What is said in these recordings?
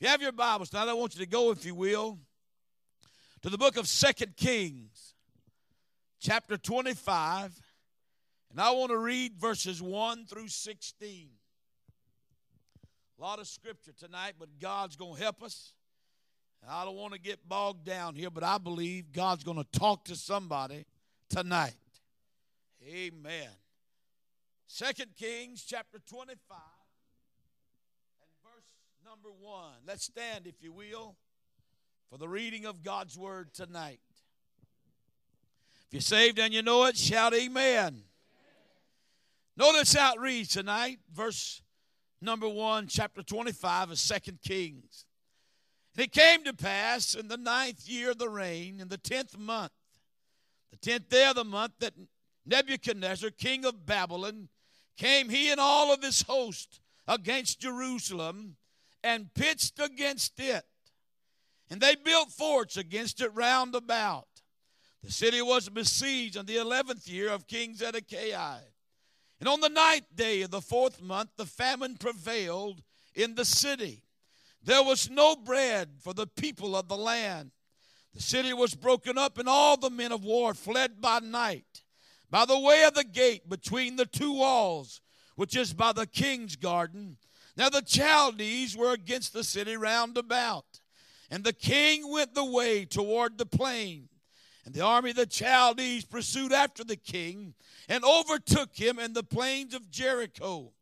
If you have your Bibles tonight, I want you to go, if you will, to the book of Second Kings, chapter 25, and I want to read verses 1 through 16. A lot of scripture tonight, but God's going to help us. I don't want to get bogged down here, but I believe God's going to talk to somebody tonight. Amen. Second Kings chapter 25 number one. Let's stand, if you will, for the reading of God's word tonight. If you're saved and you know it, shout amen. Notice how it reads tonight, verse number one, chapter 25 of Second Kings. And it came to pass in the ninth year of the reign, in the tenth month, the tenth day of the month, that Nebuchadnezzar, king of Babylon, came he and all of his host against Jerusalem and pitched against it. And they built forts against it round about. The city was besieged in the eleventh year of King Zedekiah. And on the ninth day of the fourth month, the famine prevailed in the city. There was no bread for the people of the land. The city was broken up, and all the men of war fled by night by the way of the gate between the two walls, which is by the king's garden, now the Chaldees were against the city round about, and the king went the way toward the plain. And the army of the Chaldees pursued after the king and overtook him in the plains of Jericho.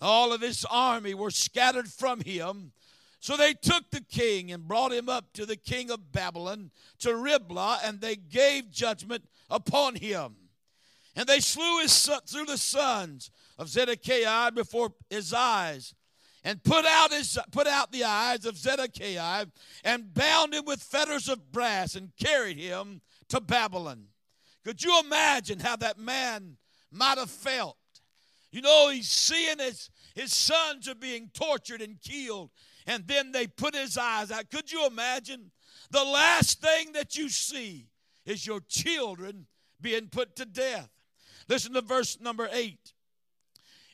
All of his army were scattered from him. So they took the king and brought him up to the king of Babylon, to Riblah, and they gave judgment upon him. And they slew his through the sons of Zedekiah before his eyes and put out his put out the eyes of Zedekiah and bound him with fetters of brass and carried him to Babylon. Could you imagine how that man might have felt? You know, he's seeing his, his sons are being tortured and killed, and then they put his eyes out. Could you imagine? The last thing that you see is your children being put to death. Listen to verse number eight.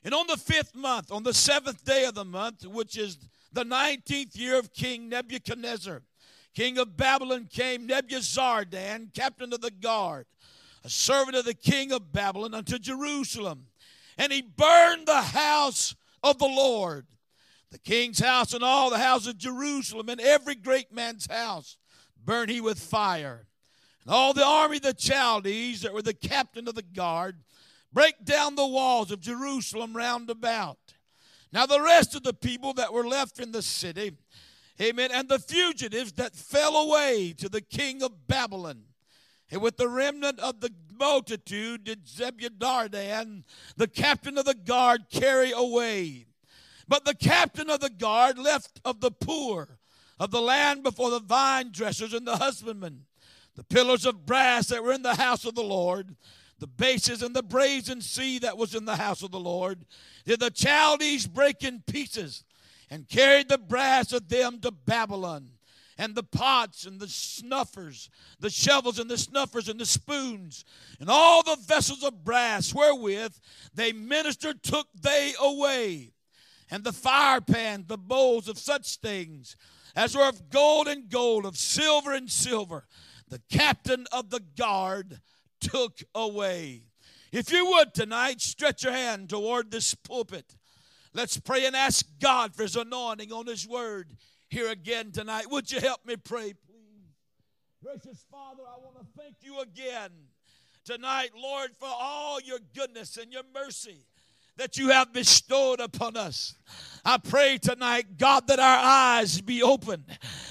And on the fifth month, on the seventh day of the month, which is the nineteenth year of King Nebuchadnezzar, king of Babylon, came Nebuzaradan, captain of the guard, a servant of the king of Babylon, unto Jerusalem. And he burned the house of the Lord, the king's house, and all the houses of Jerusalem, and every great man's house burned he with fire. And all the army of the Chaldees that were the captain of the guard break down the walls of Jerusalem round about. Now, the rest of the people that were left in the city, amen, and the fugitives that fell away to the king of Babylon, and with the remnant of the multitude did Nebuzaradan, the captain of the guard, carry away. But the captain of the guard left of the poor of the land before the vine dressers and the husbandmen, the pillars of brass that were in the house of the Lord, the bases and the brazen sea that was in the house of the Lord, did the Chaldees break in pieces and carried the brass of them to Babylon. And the pots and the snuffers, the shovels and the snuffers and the spoons, and all the vessels of brass wherewith they ministered took they away. And the fire pans, the bowls of such things as were of gold and gold, of silver and silver, the captain of the guard took away. If you would tonight, stretch your hand toward this pulpit. Let's pray and ask God for His anointing on His word here again tonight. Would you help me pray, please? Gracious Father, I want to thank you again tonight, Lord, for all your goodness and your mercy that you have bestowed upon us. I pray tonight, God, that our eyes be open,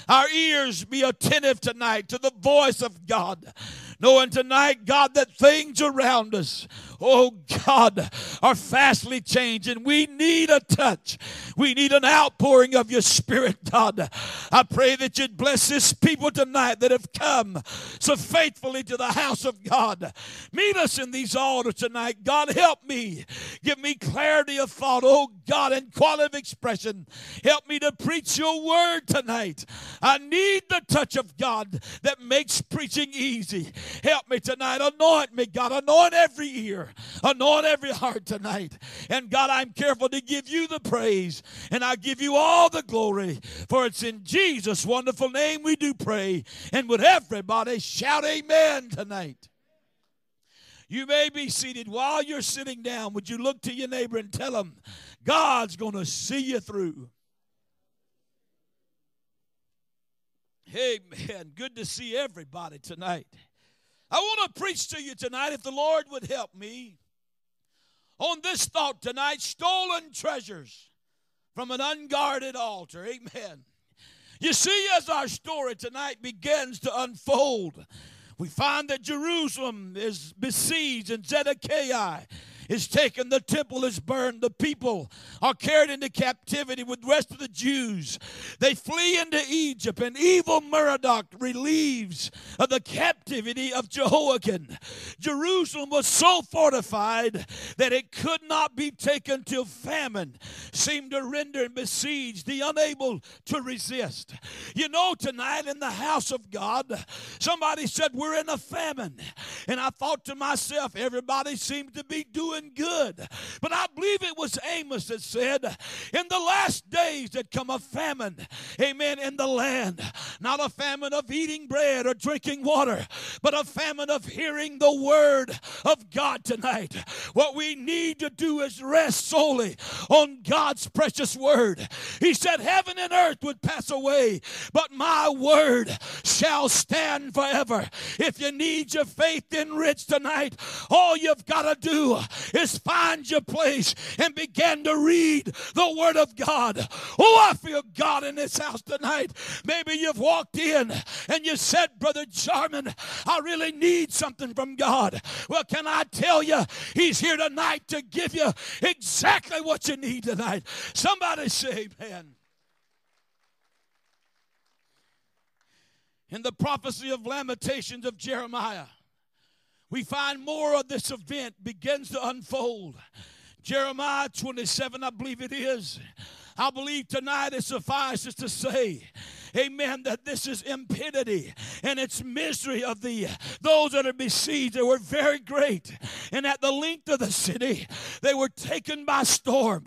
our ears be attentive tonight to the voice of God knowing tonight, God, that things around us, oh God, are fastly changing. We need a touch. We need an outpouring of your spirit, God. I pray that you'd bless this people tonight that have come so faithfully to the house of God. Meet us in these altars tonight. God, help me. Give me clarity of thought, oh God, and quality of expression. Help me to preach your word tonight. I need the touch of God that makes preaching easy. Help me tonight. Anoint me, God. Anoint every ear. Anoint every heart tonight. And God, I'm careful to give you the praise and I give you all the glory. For it's in Jesus' wonderful name we do pray. And would everybody shout amen tonight? You may be seated. While you're sitting down, would you look to your neighbor and tell him, God's going to see you through? Amen. Good to see everybody tonight. I want to preach to you tonight, if the Lord would help me, on this thought tonight stolen treasures from an unguarded altar. Amen. You see, as our story tonight begins to unfold, we find that Jerusalem is besieged and Zedekiah is taken, the temple is burned, the people are carried into captivity with the rest of the Jews. They flee into Egypt, and evil Merodach relieves of the captivity of Jehoiakim. Jerusalem was so fortified that it could not be taken till famine seemed to render and besiege the unable to resist. You know, tonight in the house of God, somebody said, We're in a famine. And I thought to myself, everybody seems to be doing doing good. But I believe it was Amos that said, In the last days that come a famine, amen, in the land. Not a famine of eating bread or drinking water, but a famine of hearing the word of God tonight. What we need to do is rest solely on God's precious word. He said, Heaven and earth would pass away, but my word shall stand forever. If you need your faith enriched tonight, all you've got to do is find your place and begin to read the Word of God. Oh, I feel God in this house tonight. Maybe you've walked in and you said, Brother Jarman, I really need something from God. Well, can I tell you, He's here tonight to give you exactly what you need tonight. Somebody say, Amen. In the prophecy of Lamentations of Jeremiah, we find more of this event begins to unfold. Jeremiah 27, I believe it is. I believe tonight it suffices to say amen, that this is impidity and it's misery of the those that are besieged. They were very great. And at the length of the city, they were taken by storm.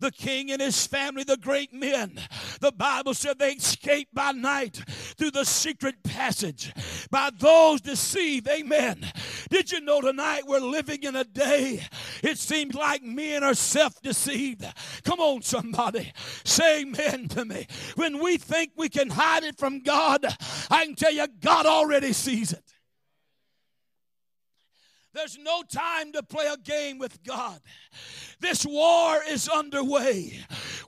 The king and his family, the great men, the Bible said they escaped by night through the secret passage by those deceived. Amen. Did you know tonight we're living in a day it seems like men are self deceived? Come on, somebody. Say amen to me. When we think we can hide it from God, I can tell you, God already sees it. There's no time to play a game with God. This war is underway.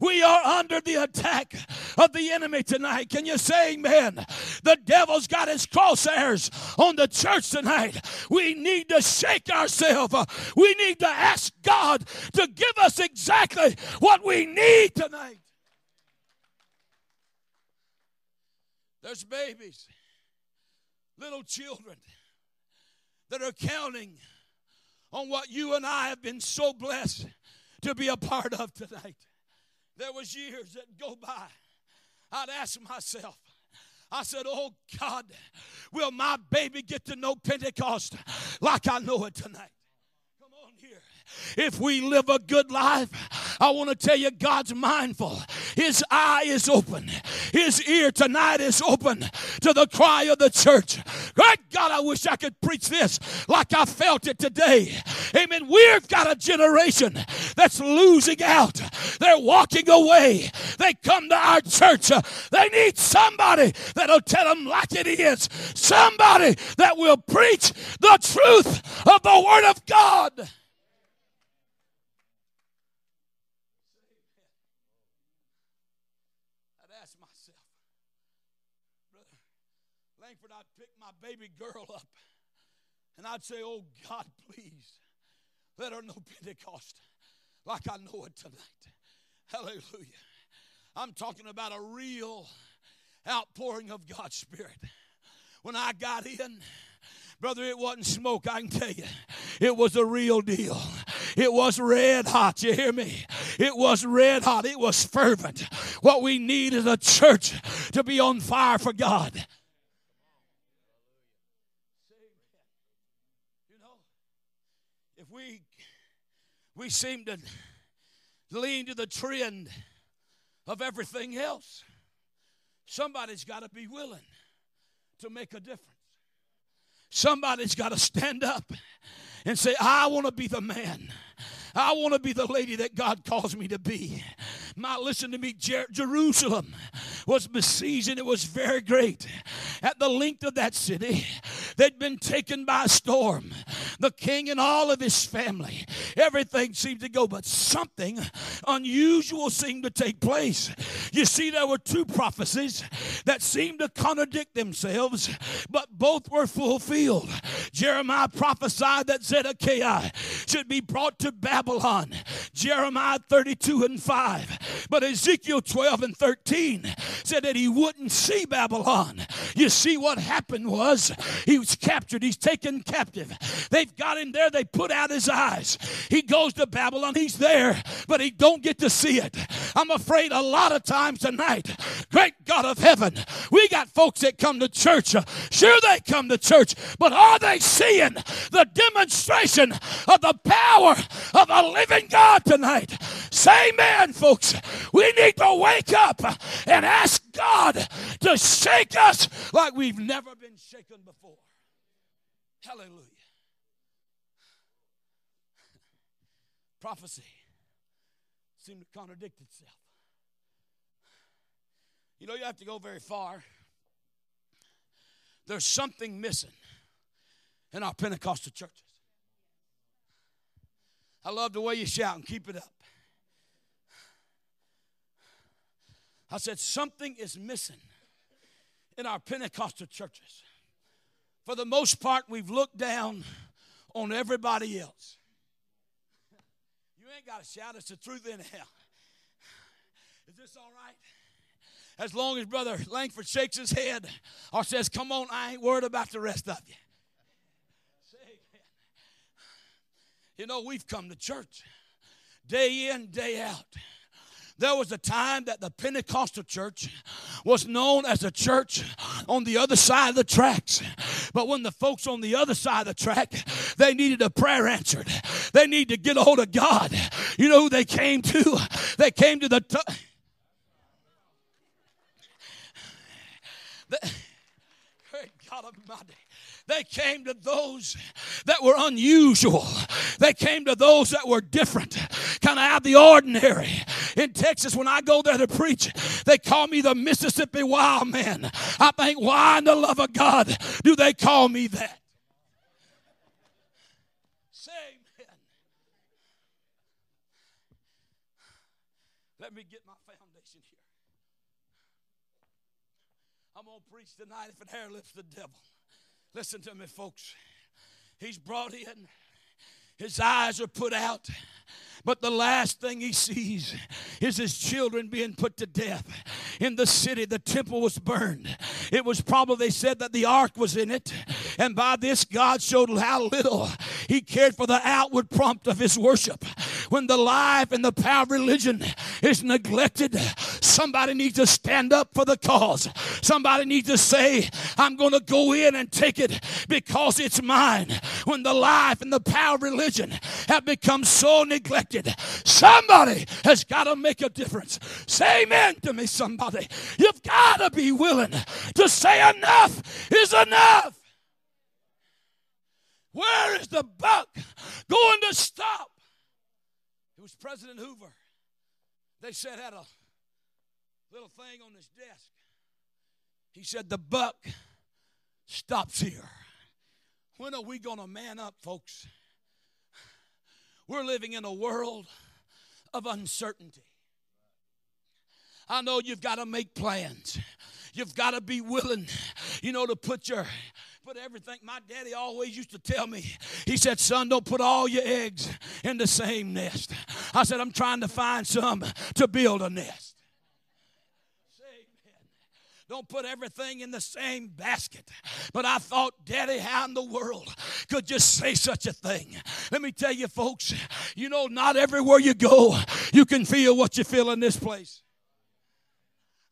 We are under the attack of the enemy tonight. Can you say amen? The devil's got his crosshairs on the church tonight. We need to shake ourselves. We need to ask God to give us exactly what we need tonight. There's babies, little children that are counting on what you and I have been so blessed to be a part of tonight. There was years that go by. I'd ask myself, I said, Oh God, will my baby get to know Pentecost like I know it tonight? Come on here. If we live a good life, I want to tell you God's mindful. His eye is open. His ear tonight is open to the cry of the church. Great God, I wish I could preach this like I felt it today. Amen. We've got a generation that's losing out. They're walking away. They come to our church. They need somebody that'll tell them like it is. Somebody that will preach the truth of the Word of God. Baby girl up and I'd say, Oh God, please let her know Pentecost like I know it tonight. Hallelujah. I'm talking about a real outpouring of God's Spirit. When I got in, brother, it wasn't smoke, I can tell you. It was a real deal. It was red hot. You hear me? It was red hot. It was fervent. What we need is a church to be on fire for God. we we seem to lean to the trend of everything else. Somebody's got to be willing to make a difference. Somebody's got to stand up and say, I want to be the man. I want to be the lady that God calls me to be. My, listen to me, Jer- Jerusalem was besieged and it was very great. At the length of that city, they'd been taken by storm. The king and all of his family, everything seemed to go, but something unusual seemed to take place. You see, there were two prophecies that seemed to contradict themselves, but both were fulfilled. Jeremiah prophesied that Zedekiah should be brought to Babylon. Jeremiah 32 and 5. But Ezekiel 12 and 13 said that he wouldn't see Babylon. You see, what happened was he was captured, he's taken captive. They've got him there, they put out his eyes. He goes to Babylon, he's there, but he don't get to see it. I'm afraid a lot of times tonight, great God of heaven, we got folks that come to church. Sure, they come to church, but are they seeing the demonstration of the power of a living God tonight? Say amen, folks. We need to wake up and ask God to shake us like we've never been shaken before. Hallelujah. Prophecy seemed to contradict itself. You know, you have to go very far. There's something missing in our Pentecostal churches. I love the way you shout and keep it up. I said, something is missing in our Pentecostal churches. For the most part, we've looked down on everybody else. You ain't got to shout, it's the truth in hell. Is this all right? As long as Brother Langford shakes his head or says, Come on, I ain't worried about the rest of you. You know, we've come to church day in, day out. There was a time that the Pentecostal church was known as a church on the other side of the tracks. But when the folks on the other side of the track, they needed a prayer answered. They need to get a hold of God. You know who they came to? They came to the t- God Almighty. They came to those that were unusual. They came to those that were different, kind of out of the ordinary. In Texas, when I go there to preach, they call me the Mississippi Wild Man. I think, why in the love of God do they call me that? Say amen. Let me get my foundation here. I'm going to preach tonight if it hair lifts the devil. Listen to me, folks. He's brought in, his eyes are put out. But the last thing he sees is his children being put to death. In the city, the temple was burned. It was probably, they said that the ark was in it. And by this, God showed how little he cared for the outward prompt of his worship. When the life and the power of religion is neglected, somebody needs to stand up for the cause. Somebody needs to say, I'm going to go in and take it because it's mine. When the life and the power of religion have become so neglected, Somebody has got to make a difference. Say amen to me, somebody. You've got to be willing to say enough is enough. Where is the buck going to stop? It was President Hoover. They said had a little thing on his desk. He said, The buck stops here. When are we going to man up, folks? We're living in a world of uncertainty. I know you've got to make plans. You've got to be willing, you know, to put your put everything. My daddy always used to tell me, he said, son, don't put all your eggs in the same nest. I said, I'm trying to find some to build a nest. Don't put everything in the same basket. But I thought, Daddy, how in the world could you say such a thing? Let me tell you, folks, you know, not everywhere you go, you can feel what you feel in this place.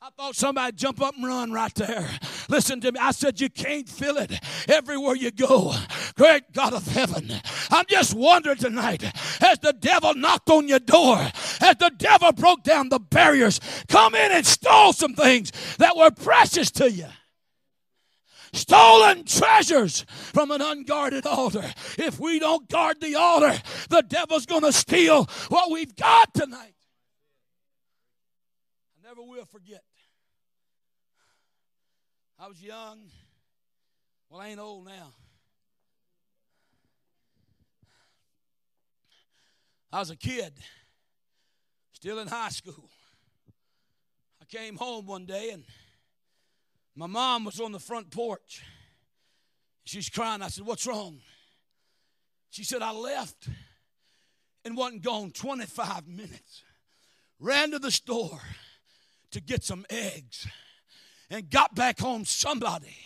I thought somebody jump up and run right there. Listen to me. I said, You can't feel it everywhere you go. Great God of heaven. I'm just wondering tonight has the devil knocked on your door, as the devil broke down the barriers, come in and stole some things that were precious to you stolen treasures from an unguarded altar. If we don't guard the altar, the devil's going to steal what we've got tonight. I never will forget. I was young. Well, I ain't old now. I was a kid, still in high school. I came home one day and my mom was on the front porch. She's crying. I said, What's wrong? She said, I left and wasn't gone 25 minutes. Ran to the store to get some eggs and got back home. Somebody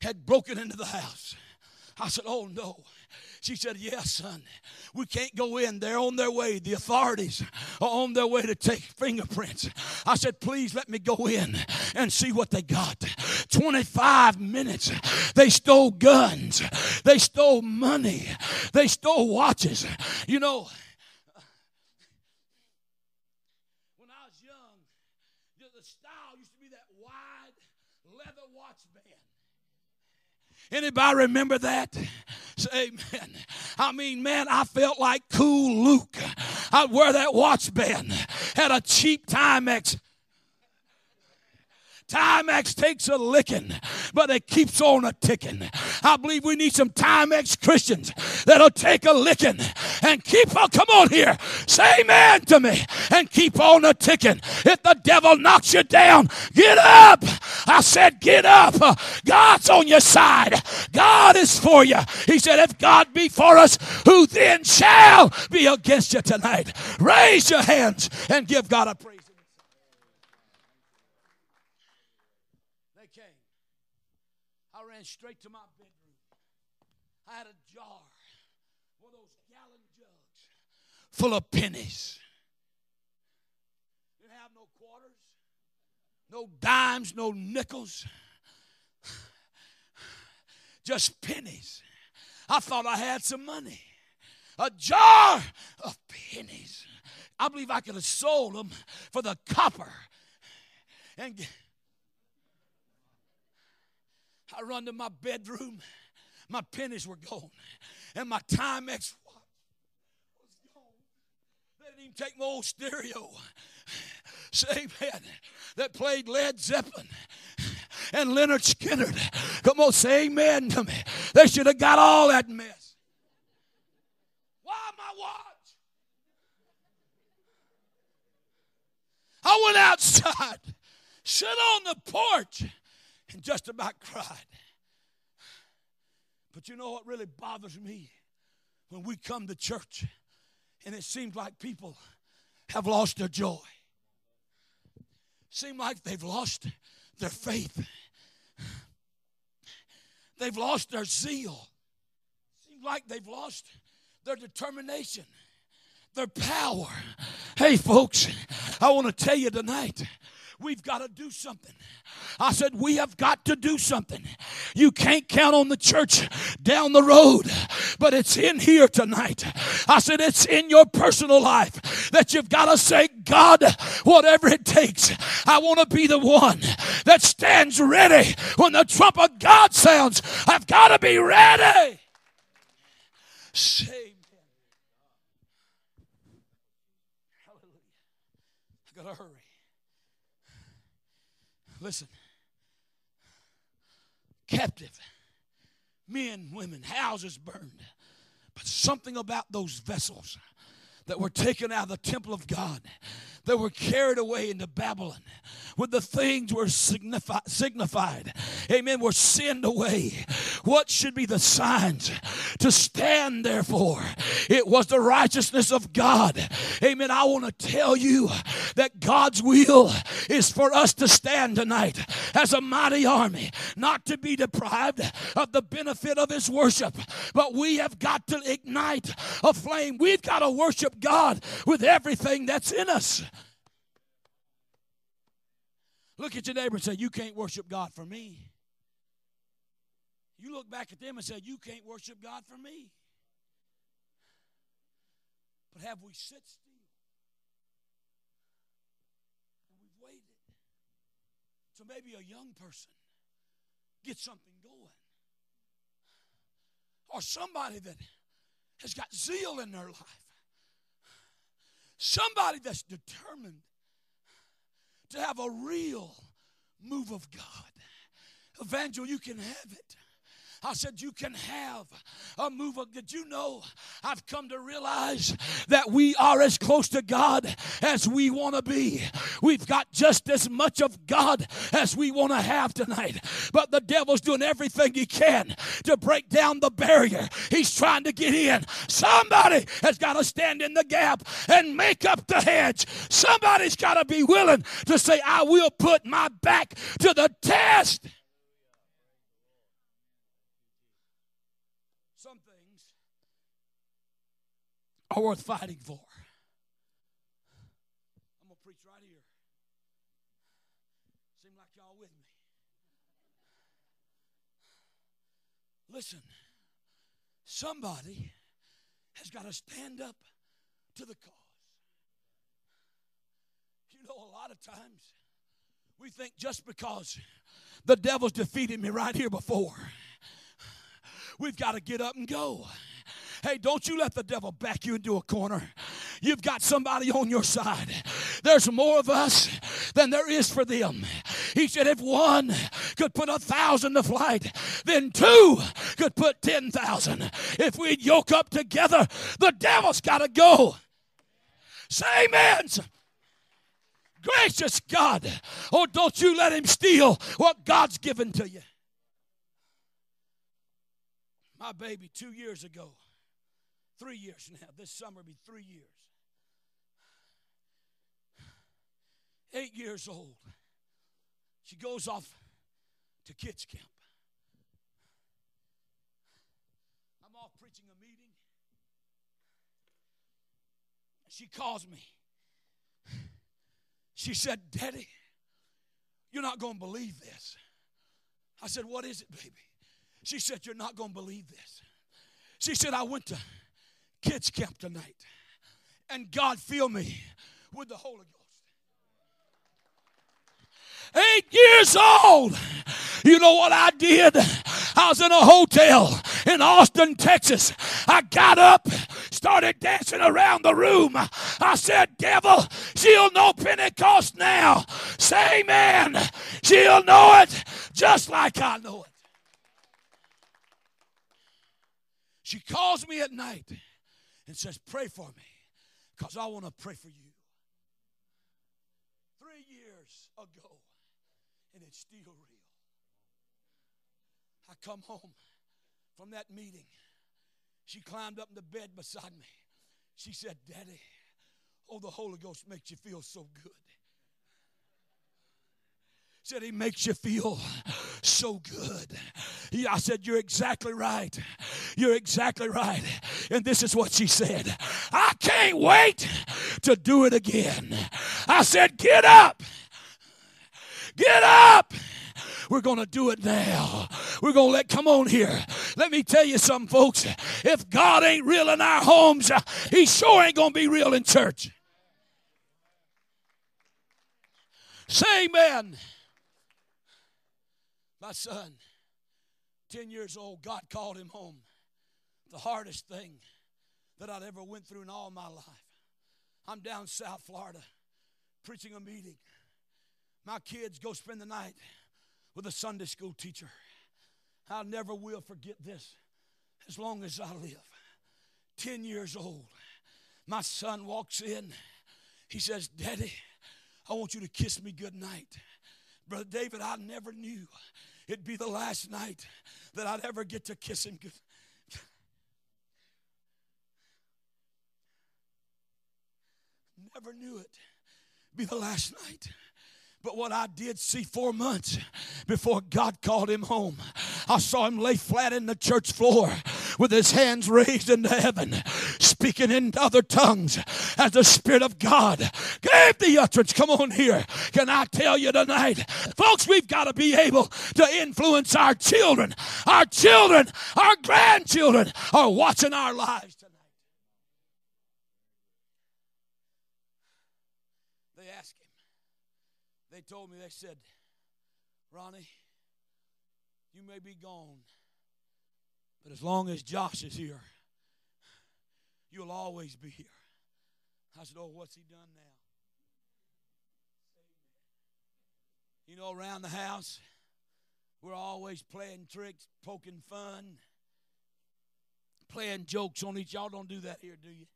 had broken into the house. I said, Oh no. She said, Yes, son. We can't go in. They're on their way. The authorities are on their way to take fingerprints. I said, Please let me go in and see what they got. 25 minutes. They stole guns. They stole money. They stole watches. You know, when I was young, the style used to be that wide leather watch band. Anybody remember that? Say amen. I mean, man, I felt like cool Luke. I'd wear that watch band. Had a cheap Timex Timex takes a licking, but it keeps on a ticking. I believe we need some Timex Christians that'll take a licking and keep on. Come on here, say amen to me and keep on a ticking. If the devil knocks you down, get up. I said, get up. God's on your side. God is for you. He said, if God be for us, who then shall be against you tonight? Raise your hands and give God a praise. ran straight to my bedroom. I had a jar, one of those gallon jugs, full of pennies. Didn't have no quarters, no dimes, no nickels, just pennies. I thought I had some money. A jar of pennies. I believe I could have sold them for the copper and I run to my bedroom. My pennies were gone. And my Timex didn't even take my old stereo. Say, man, that played Led Zeppelin and Lynyrd Skynyrd. Come on, say amen to me. They should have got all that mess. Why my watch? I went outside, sit on the porch and just about cried. But you know what really bothers me? When we come to church and it seems like people have lost their joy. Seem like they've lost their faith. They've lost their zeal. Seems like they've lost their determination, their power. Hey, folks, I want to tell you tonight We've got to do something. I said, We have got to do something. You can't count on the church down the road, but it's in here tonight. I said, It's in your personal life that you've got to say, God, whatever it takes, I want to be the one that stands ready when the trump of God sounds. I've got to be ready. Say, Hallelujah. I got to hurry. Listen. Captive. Men, women, houses burned. But something about those vessels that were taken out of the temple of God, that were carried away into Babylon, with the things were signifi- signified, amen, were sent away. What should be the signs to stand therefore? It was the righteousness of God. Amen. I want to tell you that God's will is for us to stand tonight as a mighty army, not to be deprived of the benefit of His worship, but we have got to ignite a flame. We've got to worship God with everything that's in us. Look at your neighbor and say, You can't worship God for me. You look back at them and say, You can't worship God for me. But have we sit still? And we've waited. So maybe a young person gets something going. Or somebody that has got zeal in their life. Somebody that's determined to have a real move of God. Evangel, you can have it. I said, You can have a move of. Did you know? I've come to realize that we are as close to God as we want to be. We've got just as much of God as we want to have tonight. But the devil's doing everything he can to break down the barrier. He's trying to get in. Somebody has got to stand in the gap and make up the hedge. Somebody's got to be willing to say, I will put my back to the test. Are worth fighting for. I'm going to preach right here. Seem like y'all with me. Listen, somebody has got to stand up to the cause. You know, a lot of times we think just because the devil's defeated me right here before, we've got to get up and go. Hey, don't you let the devil back you into a corner. You've got somebody on your side. There's more of us than there is for them. He said, if one could put a thousand to flight, then two could put 10,000. If we'd yoke up together, the devil's got to go. Say amen. Gracious God. Oh, don't you let him steal what God's given to you. My baby, two years ago, Three years now. This summer will be three years. Eight years old. She goes off to kids camp. I'm off preaching a meeting. She calls me. She said, Daddy, you're not going to believe this. I said, What is it, baby? She said, You're not going to believe this. She said, I went to kids camp tonight. And God fill me with the Holy Ghost. Eight years old. You know what I did? I was in a hotel in Austin, Texas. I got up, started dancing around the room. I said, Devil, she'll know Pentecost now. Say amen. She'll know it just like I know it. She calls me at night and says, Pray for me because I want to pray for you. Three years ago, and it's still real. I come home from that meeting. She climbed up in the bed beside me. She said, Daddy, oh, the Holy Ghost makes you feel so good said he makes you feel so good. I said, You're exactly right. You're exactly right. And this is what she said I can't wait to do it again. I said, Get up. Get up. We're going to do it now. We're going to let, come on here. Let me tell you something, folks. If God ain't real in our homes, uh, He sure ain't going to be real in church. Say amen. My son, 10 years old, God called him home. The hardest thing that I'd ever went through in all my life. I'm down South Florida preaching a meeting. My kids go spend the night with a Sunday school teacher. I never will forget this as long as I live. 10 years old. My son walks in. He says, Daddy, I want you to kiss me good night. Brother David, I never knew it'd be the last night that I'd ever get to kiss him. Never knew it. Be the last night. But what I did see four months before God called him home, I saw him lay flat in the church floor with his hands raised into heaven, speaking in other tongues as the Spirit of God gave the utterance. Come on here. Can I tell you tonight, folks, we've got to be able to influence our children. Our children, our grandchildren are watching our lives tonight. They asked him, they told me, they said, Ronnie, you may be gone but as long as Josh is here, you'll always be here. I said, Oh, what's he done now? You know, around the house, we're always playing tricks, poking fun, playing jokes on each. Y'all don't do that here, do you?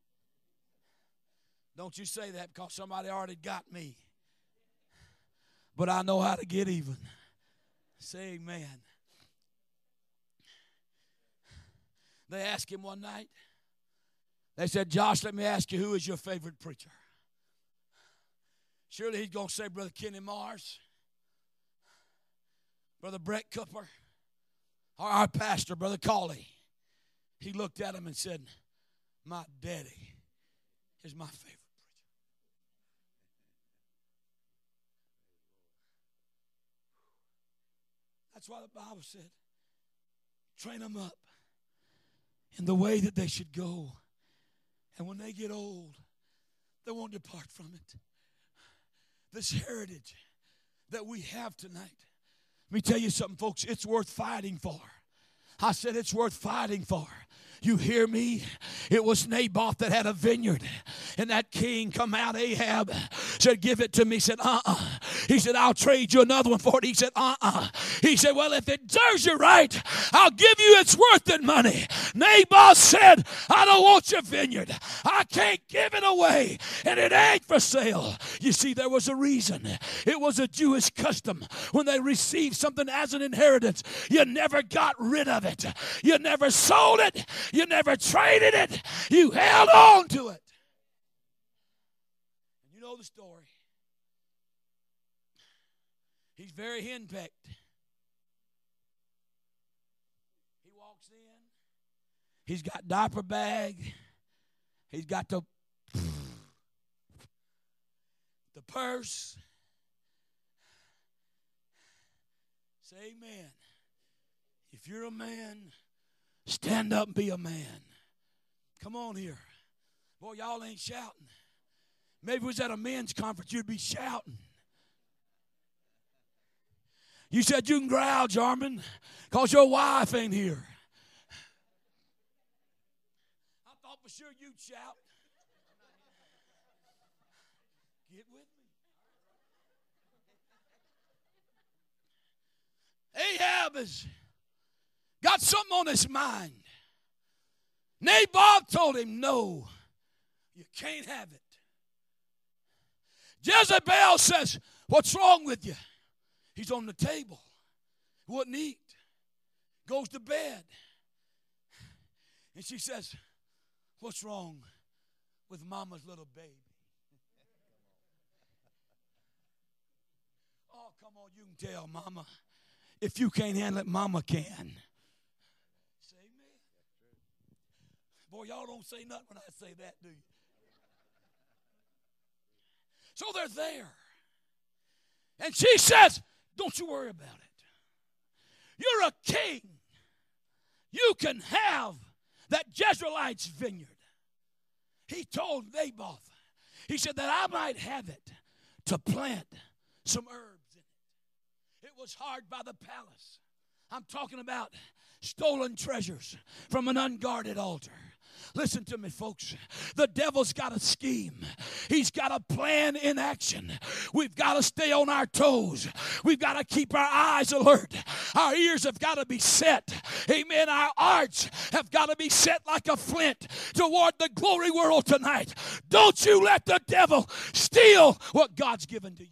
Don't you say that because somebody already got me. But I know how to get even. Say amen. They asked him one night, they said, Josh, let me ask you, who is your favorite preacher? Surely he's going to say, Brother Kenny Mars, Brother Brett Cooper, or our pastor, Brother Cawley. He looked at him and said, My daddy is my favorite preacher. That's why the Bible said, train them up in the way that they should go. And when they get old, they won't depart from it. This heritage that we have tonight. Let me tell you something, folks, it's worth fighting for. I said it's worth fighting for. You hear me? It was Naboth that had a vineyard. And that king come out, Ahab, said, Give it to me. He said, Uh uh He said, I'll trade you another one for it. He said, Uh uh He said, Well, if it serves you right, I'll give you its worth in money. Naboth said, I don't want your vineyard. I can't give it away. And it ain't for sale. You see, there was a reason. It was a Jewish custom. When they received something as an inheritance, you never got rid of it, you never sold it. You never traded it. You held on to it. You know the story. He's very henpecked. He walks in. He's got diaper bag. He's got the the purse. Say amen. If you're a man, stand up and be a man. Come on here. Boy, y'all ain't shouting. Maybe it was at a men's conference, you'd be shouting. You said you can growl, Jarman, because your wife ain't here. I thought for sure you'd shout. Get with me. Ahab has got something on his mind. Naboth told him, No, you can't have it. Jezebel says, What's wrong with you? He's on the table. Wouldn't eat. Goes to bed. And she says, What's wrong with mama's little baby? oh, come on, you can tell, mama. If you can't handle it, mama can. Boy, y'all don't say nothing when I say that, do you? So they're there. And she says, Don't you worry about it. You're a king. You can have that Jezreelite's vineyard. He told Naboth, he said that I might have it to plant some herbs was hard by the palace. I'm talking about stolen treasures from an unguarded altar. Listen to me, folks. The devil's got a scheme, he's got a plan in action. We've got to stay on our toes, we've got to keep our eyes alert. Our ears have got to be set. Amen. Our hearts have got to be set like a flint toward the glory world tonight. Don't you let the devil steal what God's given to you.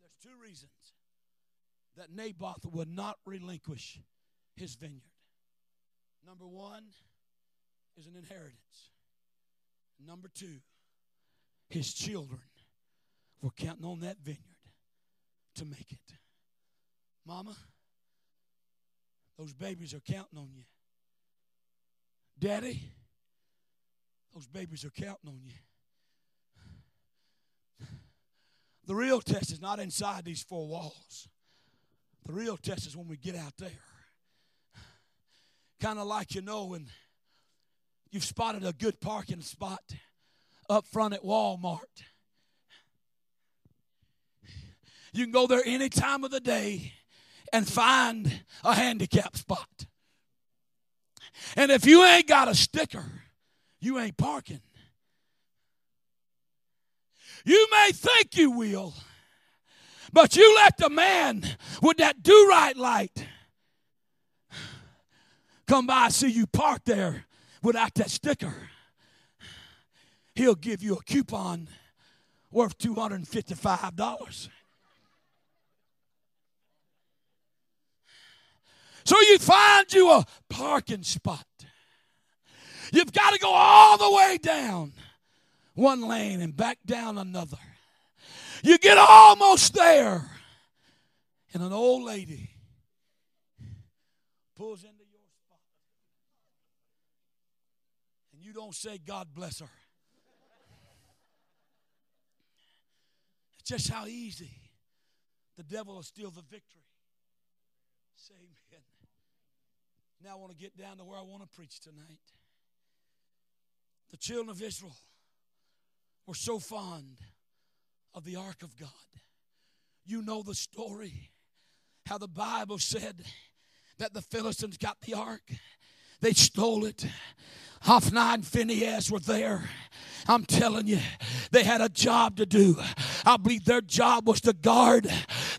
There's two reasons that Naboth would not relinquish his vineyard. Number one is an inheritance. Number two, his children were counting on that vineyard to make it. Mama, those babies are counting on you. Daddy, those babies are counting on you. The real test is not inside these four walls. The real test is when we get out there. Kind of like you know when you've spotted a good parking spot up front at Walmart. You can go there any time of the day and find a handicap spot. And if you ain't got a sticker, you ain't parking. You may think you will, but you let the man with that do right light come by see you park there without that sticker. He'll give you a coupon worth $255. So you find you a parking spot. You've got to go all the way down one lane and back down another. You get almost there, and an old lady pulls into your spot. And you don't say, God bless her. It's just how easy the devil will steal the victory. Say amen. Now I want to get down to where I want to preach tonight. The children of Israel were so fond of the ark of God. You know the story, how the Bible said that the Philistines got the ark, they stole it. Hophni and Phinehas were there. I'm telling you, they had a job to do. I believe their job was to guard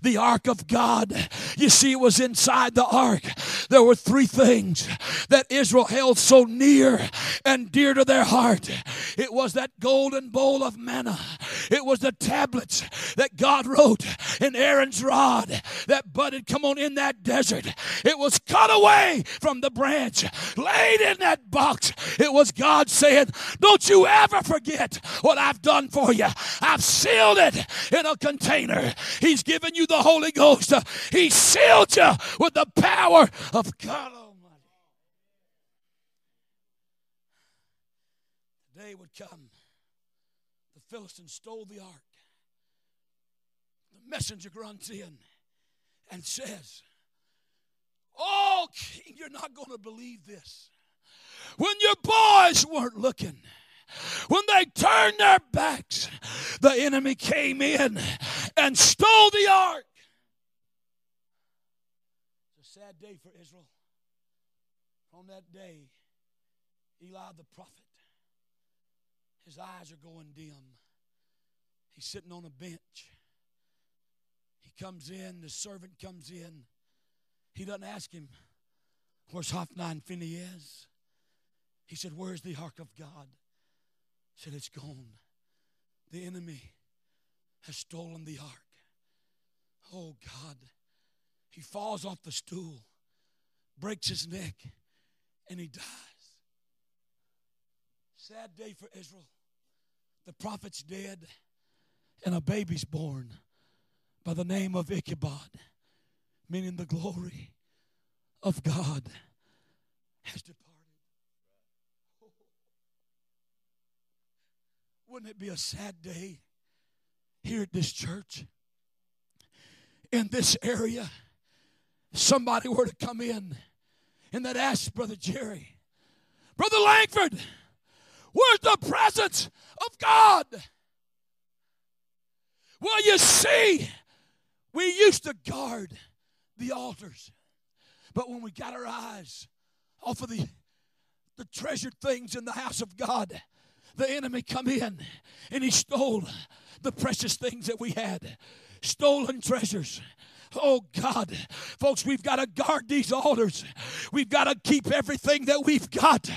the ark of God. You see, it was inside the ark. There were three things that Israel held so near and dear to their heart. It was that golden bowl of manna. It was the tablets that God wrote in Aaron's rod that budded, come on, in that desert. It was cut away from the branch, laid in that box. It was God saying, Don't you ever forget what I've done for you. I've sealed it in a container. He's given you the Holy Ghost. He sealed you with the power of God Almighty. The day would come. Philistines stole the ark. The messenger runs in and says, Oh, king, you're not going to believe this. When your boys weren't looking, when they turned their backs, the enemy came in and stole the ark. It's a sad day for Israel. On that day, Eli the prophet, his eyes are going dim. He's sitting on a bench. He comes in, the servant comes in. He doesn't ask him, Where's Hophni and Phinehas? He said, Where's the ark of God? He said, It's gone. The enemy has stolen the ark. Oh God. He falls off the stool, breaks his neck, and he dies. Sad day for Israel. The prophet's dead, and a baby's born by the name of Ichabod, meaning the glory of God has departed. Wouldn't it be a sad day here at this church? In this area, somebody were to come in and that asked Brother Jerry, Brother Langford, where's the presence of God? Well, you see, we used to guard the altars, but when we got our eyes off of the, the treasured things in the house of God, the enemy come in and he stole the precious things that we had stolen treasures Oh God, folks, we've got to guard these altars. We've got to keep everything that we've got.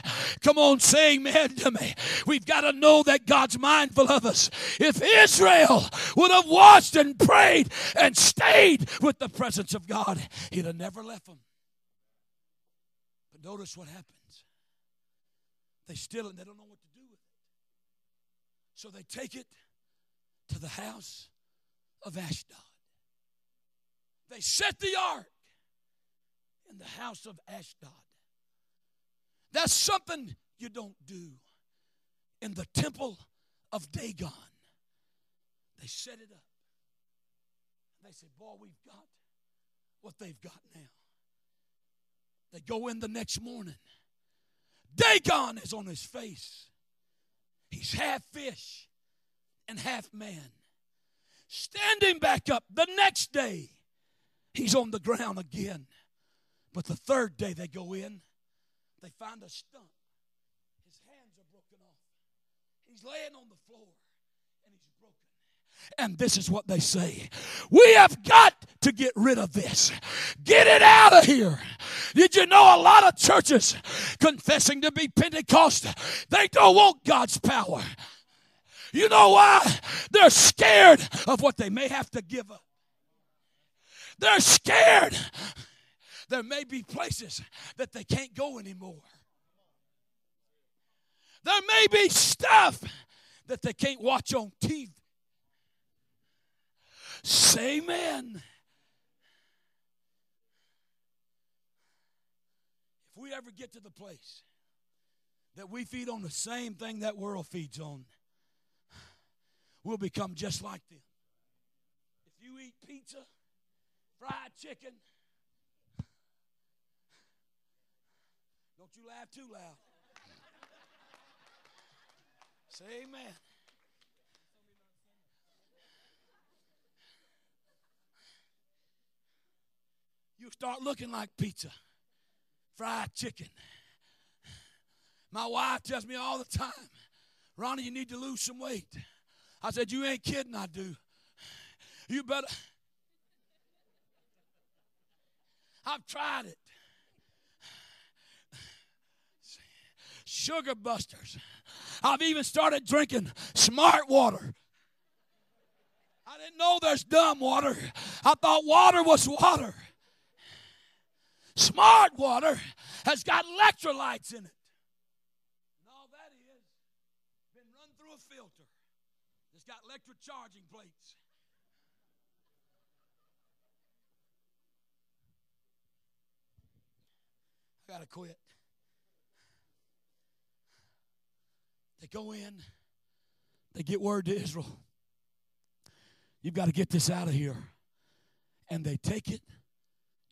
Come on, say amen to me. We've got to know that God's mindful of us. If Israel would have watched and prayed and stayed with the presence of God, He'd have never left them. But notice what happens. They steal it, they don't know what to do with it. So they take it to the house of Ashdod. They set the ark in the house of Ashdod. That's something you don't do in the temple of Dagon. They set it up. They say, Boy, we've got what they've got now. They go in the next morning. Dagon is on his face. He's half fish and half man Standing back up the next day, he's on the ground again. But the third day they go in, they find a stump. His hands are broken off. He's laying on the floor and he's broken. And this is what they say We have got to get rid of this. Get it out of here. Did you know a lot of churches confessing to be Pentecost, they don't want God's power. You know why? They're scared of what they may have to give up. They're scared. There may be places that they can't go anymore. There may be stuff that they can't watch on TV. Say amen. If we ever get to the place that we feed on the same thing that world feeds on, we'll become just like them. If you eat pizza, fried chicken, don't you laugh too loud. Say amen. You start looking like pizza, fried chicken. My wife tells me all the time, Ronnie, you need to lose some weight. I said, You ain't kidding, I do. You better. I've tried it. Sugar busters. I've even started drinking smart water. I didn't know there's dumb water. I thought water was water. Smart water has got electrolytes in it. And all that is been run through a filter. It's got electric charging plates. I gotta quit. They go in, they get word to Israel. You've got to get this out of here. And they take it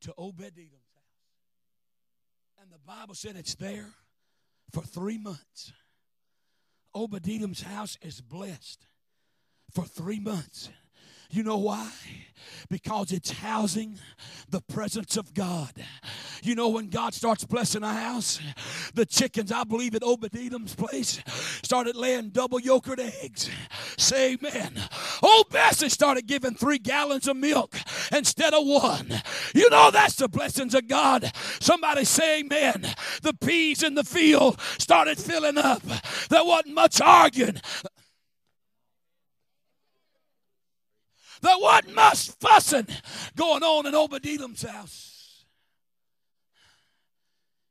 to Obed Edom's house. And the Bible said it's there for three months. Obed Edom's house is blessed for three months. You know why? Because it's housing the presence of God. You know, when God starts blessing a house, the chickens, I believe at Edom's place, started laying double yolkered eggs. Say amen. Old Bessie started giving three gallons of milk instead of one. You know, that's the blessings of God. Somebody say amen. The peas in the field started filling up. There wasn't much arguing. There wasn't much fussing going on in Obadiah's house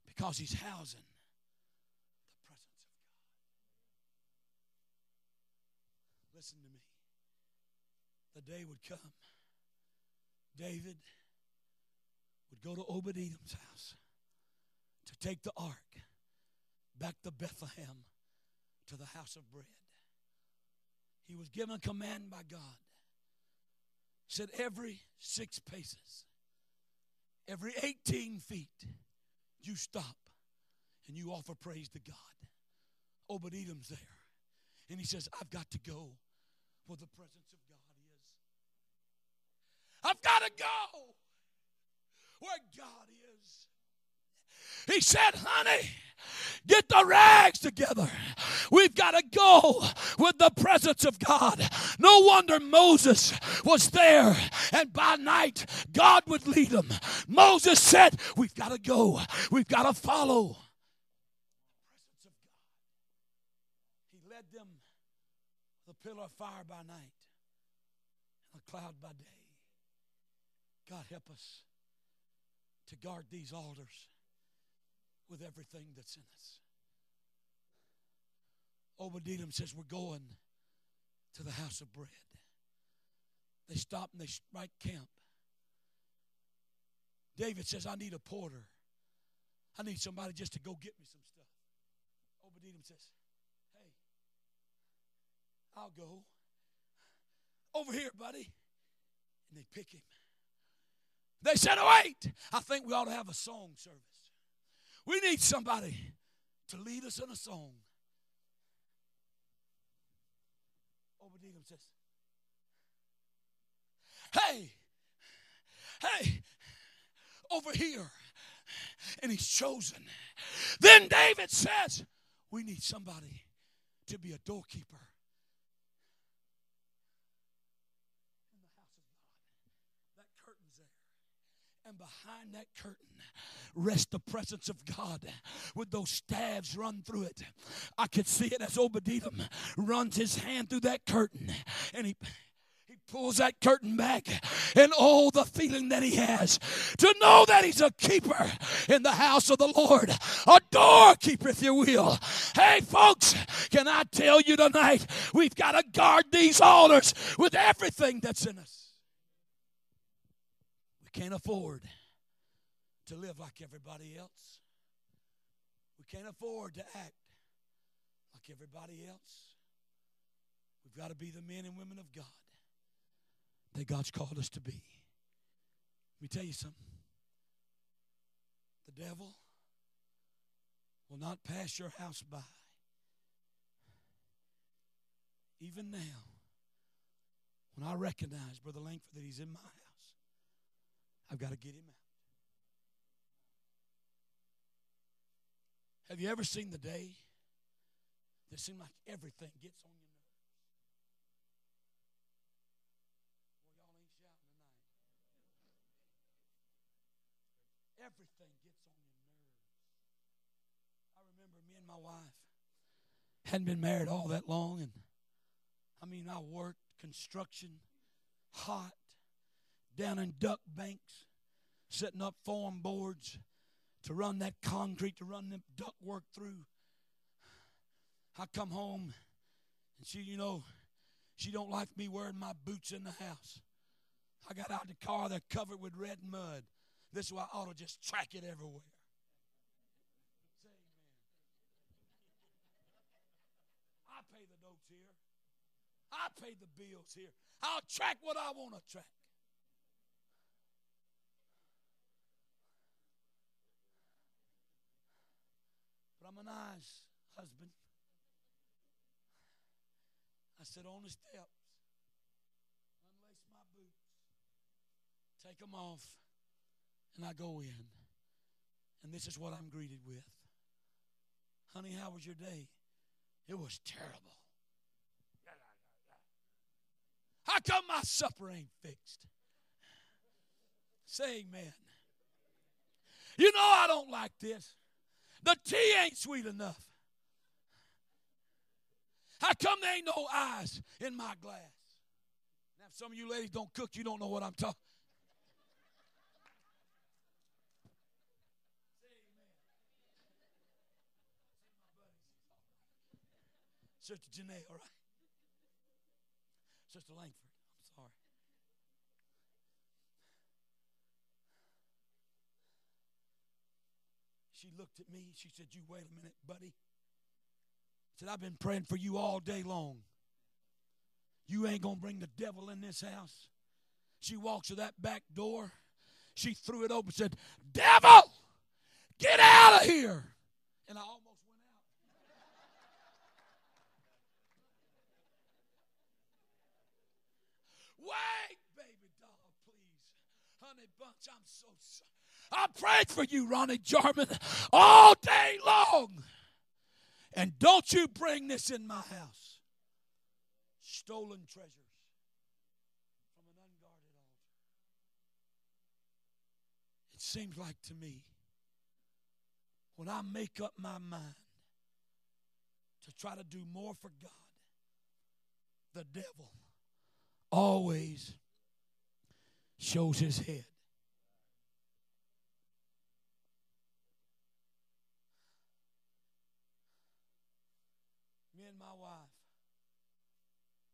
because he's housing the presence of God. Listen to me. The day would come, David would go to Obadiah's house to take the ark back to Bethlehem to the house of bread. He was given a command by God said every six paces, every 18 feet, you stop and you offer praise to God. Obed Edom's there. And he says, I've got to go where the presence of God is. I've got to go where God is. He said, honey, Get the rags together. We've got to go with the presence of God. No wonder Moses was there, and by night, God would lead him. Moses said, We've got to go, we've got to follow. The. He led them the pillar of fire by night and a cloud by day. God help us to guard these altars with everything that's in us. Obadiah says, We're going to the house of bread. They stop and they strike camp. David says, I need a porter. I need somebody just to go get me some stuff. Obadiah says, Hey, I'll go. Over here, buddy. And they pick him. They said, oh, Wait, I think we ought to have a song service. We need somebody to lead us in a song. Obadiah says, hey, hey, over here. And he's chosen. Then David says, We need somebody to be a doorkeeper in the house of God. That curtain's there. And behind that curtain rest the presence of God with those staves run through it. I could see it as Obadiah runs his hand through that curtain and he he pulls that curtain back and oh the feeling that he has to know that he's a keeper in the house of the lord. A doorkeeper if you will. Hey folks can i tell you tonight we've got to guard these altars with everything that's in us we can't afford to live like everybody else we can't afford to act like everybody else we've got to be the men and women of god that God's called us to be. Let me tell you something. The devil will not pass your house by. Even now, when I recognize Brother Langford that he's in my house, I've got to get him out. Have you ever seen the day that seemed like everything gets on your nerves? Well, y'all ain't shouting tonight. Everything gets on your nerves. I remember me and my wife hadn't been married all that long, and I mean, I worked construction, hot, down in duct banks, setting up form boards to run that concrete, to run the duct work through. I come home, and she, you know, she don't like me wearing my boots in the house. I got out the car, they're covered with red mud. This is why I ought to just track it everywhere. I pay the notes here. I pay the bills here. I'll track what I want to track. Nice husband. I sit on the steps, unlace my boots, take them off, and I go in. And this is what I'm greeted with. Honey, how was your day? It was terrible. How come my supper ain't fixed? Say amen. You know I don't like this. The tea ain't sweet enough. How come there ain't no eyes in my glass? Now, if some of you ladies don't cook, you don't know what I'm talking. Sister Janae, all right? Sister Langford, I'm sorry. She looked at me. She said, You wait a minute, buddy. Said, I've been praying for you all day long. You ain't going to bring the devil in this house. She walks to that back door. She threw it open and said, Devil, get out of here. And I almost went out. Wait, baby doll, please. Honey Bunch, I'm so sorry. I prayed for you, Ronnie Jarman, all day long. And don't you bring this in my house. Stolen treasures from an unguarded altar. It seems like to me, when I make up my mind to try to do more for God, the devil always shows his head. My wife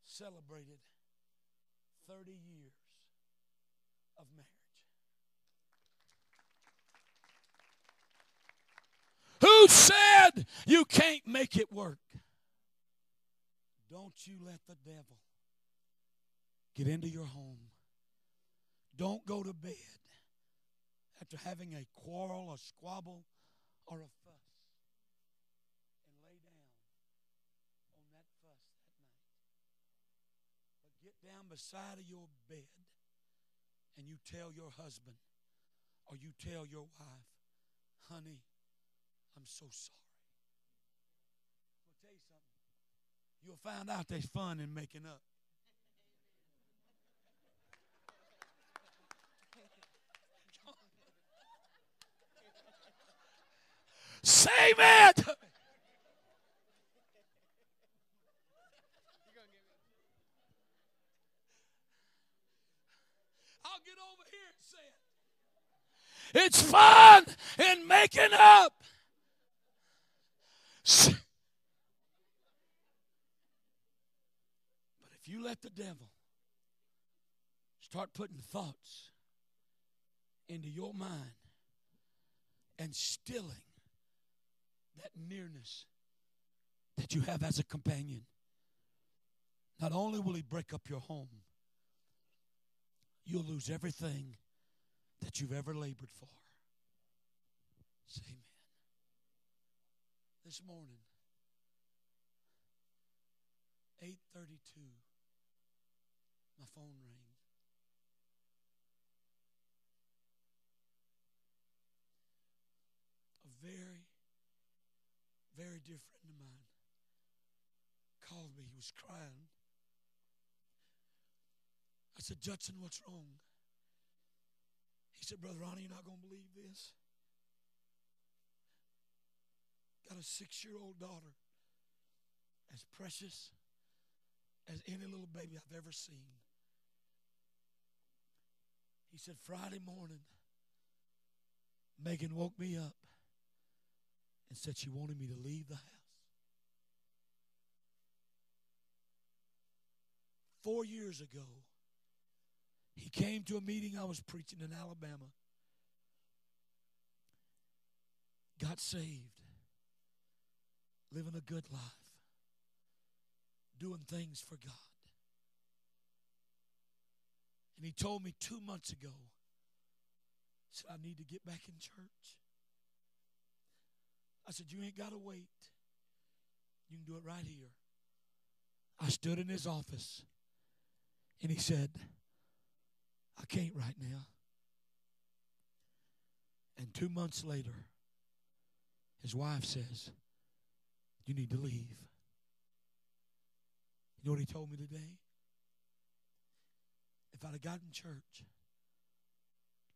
celebrated 30 years of marriage. Who said you can't make it work? Don't you let the devil Get into your home. Don't go to bed after having a quarrel, a squabble, or a fuss. And lay down on that fuss that night. But get down beside of your bed and you tell your husband or you tell your wife, honey, I'm so sorry. I'll tell you something. You'll find out there's fun in making up. Say it. I'll get over here and say it. It's fun in making up. But if you let the devil start putting thoughts into your mind and stilling that nearness that you have as a companion, not only will he break up your home, you'll lose everything that you've ever labored for. Say amen. This morning, 832, my phone rang. A very, very dear friend of mine called me. He was crying. I said, Judson, what's wrong? He said, Brother Ronnie, you're not going to believe this. Got a six year old daughter, as precious as any little baby I've ever seen. He said, Friday morning, Megan woke me up and said she wanted me to leave the house. Four years ago, he came to a meeting I was preaching in Alabama, got saved, living a good life, doing things for God. And he told me two months ago, said, I need to get back in church. I said, You ain't got to wait. You can do it right here. I stood in his office and he said, I can't right now. And two months later, his wife says, You need to leave. You know what he told me today? If I'd have gotten church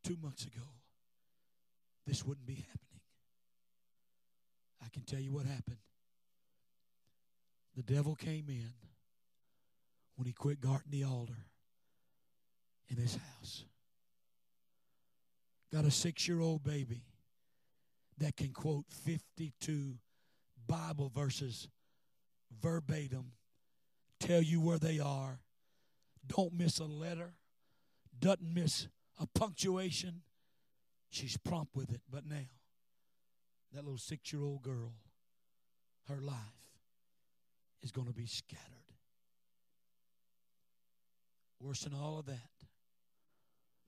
two months ago, this wouldn't be happening. I can tell you what happened. The devil came in when he quit guarding the altar in his house. Got a six year old baby that can quote 52 Bible verses verbatim, tell you where they are, don't miss a letter, doesn't miss a punctuation. She's prompt with it. But now, that little six year old girl, her life is going to be scattered. Worse than all of that,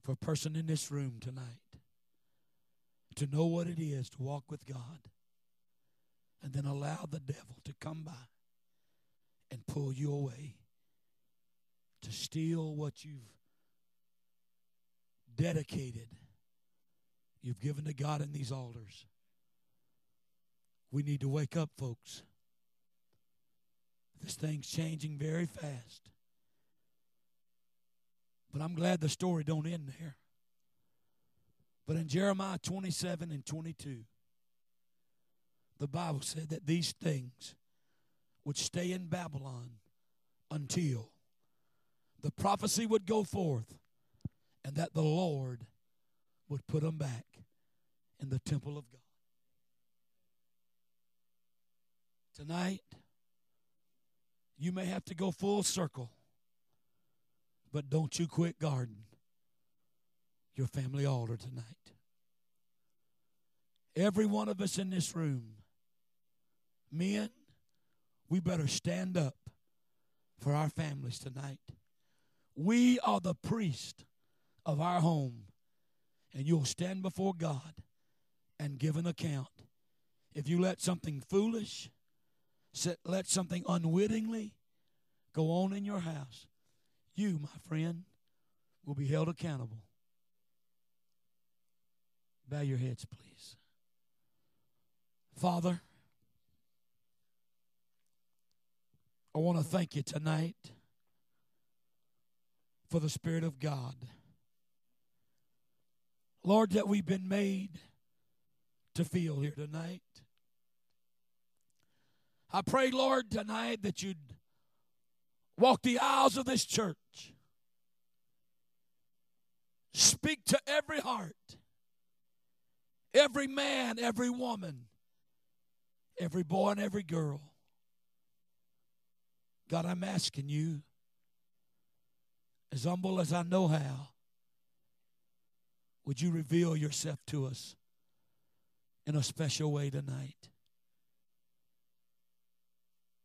for a person in this room tonight to know what it is to walk with God and then allow the devil to come by and pull you away to steal what you've dedicated, you've given to God in these altars. We need to wake up, folks. This thing's changing very fast. But I'm glad the story don't end there. But in Jeremiah 27 and 22, the Bible said that these things would stay in Babylon until the prophecy would go forth and that the Lord would put them back in the temple of God. Tonight, you may have to go full circle, but don't you quit guarding your family altar tonight. Every one of us in this room, men, we better stand up for our families tonight. We are the priest of our home, and you'll stand before God and give an account. If you let something foolish, let something unwittingly go on in your house, you, my friend, will be held accountable Bow your heads, please. Father, I want to thank you tonight for the Spirit of God. Lord, that we've been made to feel here tonight. I pray, Lord, tonight that you'd walk the aisles of this church. Speak to every heart, every man, every woman, every boy, and every girl. God, I'm asking you, as humble as I know how, would you reveal yourself to us in a special way tonight?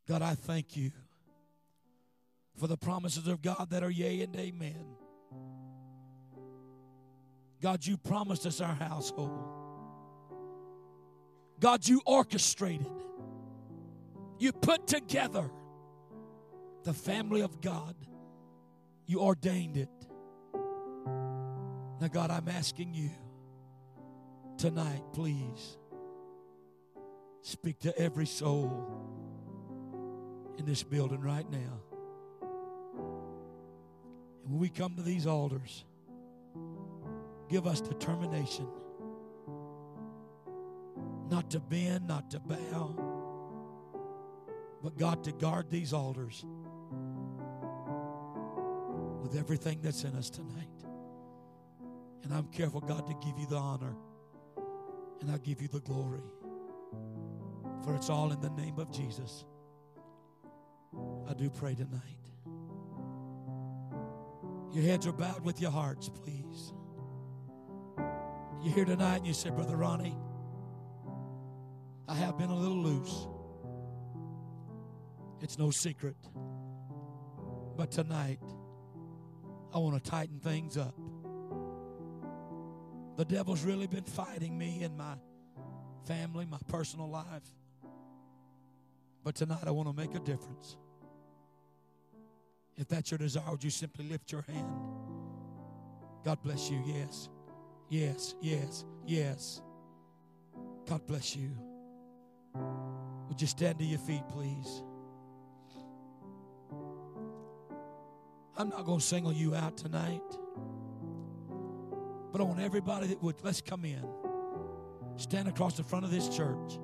God, I thank you for the promises of God that are yea and amen. God, you promised us our household. God, you orchestrated, you put together the family of God. You ordained it. Now, God, I'm asking you tonight, please speak to every soul in this building right now. And when we come to these altars, give us determination not to bend, not to bow, but God to guard these altars with everything that's in us tonight. And I'm careful, God, to give you the honor and I give you the glory. For it's all in the name of Jesus. I do pray tonight. Your heads are bowed with your hearts, please. You're here tonight and you say, Brother Ronnie, I have been a little loose. It's no secret. But tonight, I want to tighten things up. The devil's really been fighting me in my family, my personal life. But tonight, I want to make a difference. If that's your desire, would you simply lift your hand? God bless you. Yes. Yes, yes, yes. God bless you. Would you stand to your feet, please? I'm not going to single you out tonight. But I want everybody that would, let's come in. Stand across the front of this church.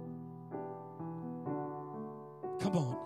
Come on.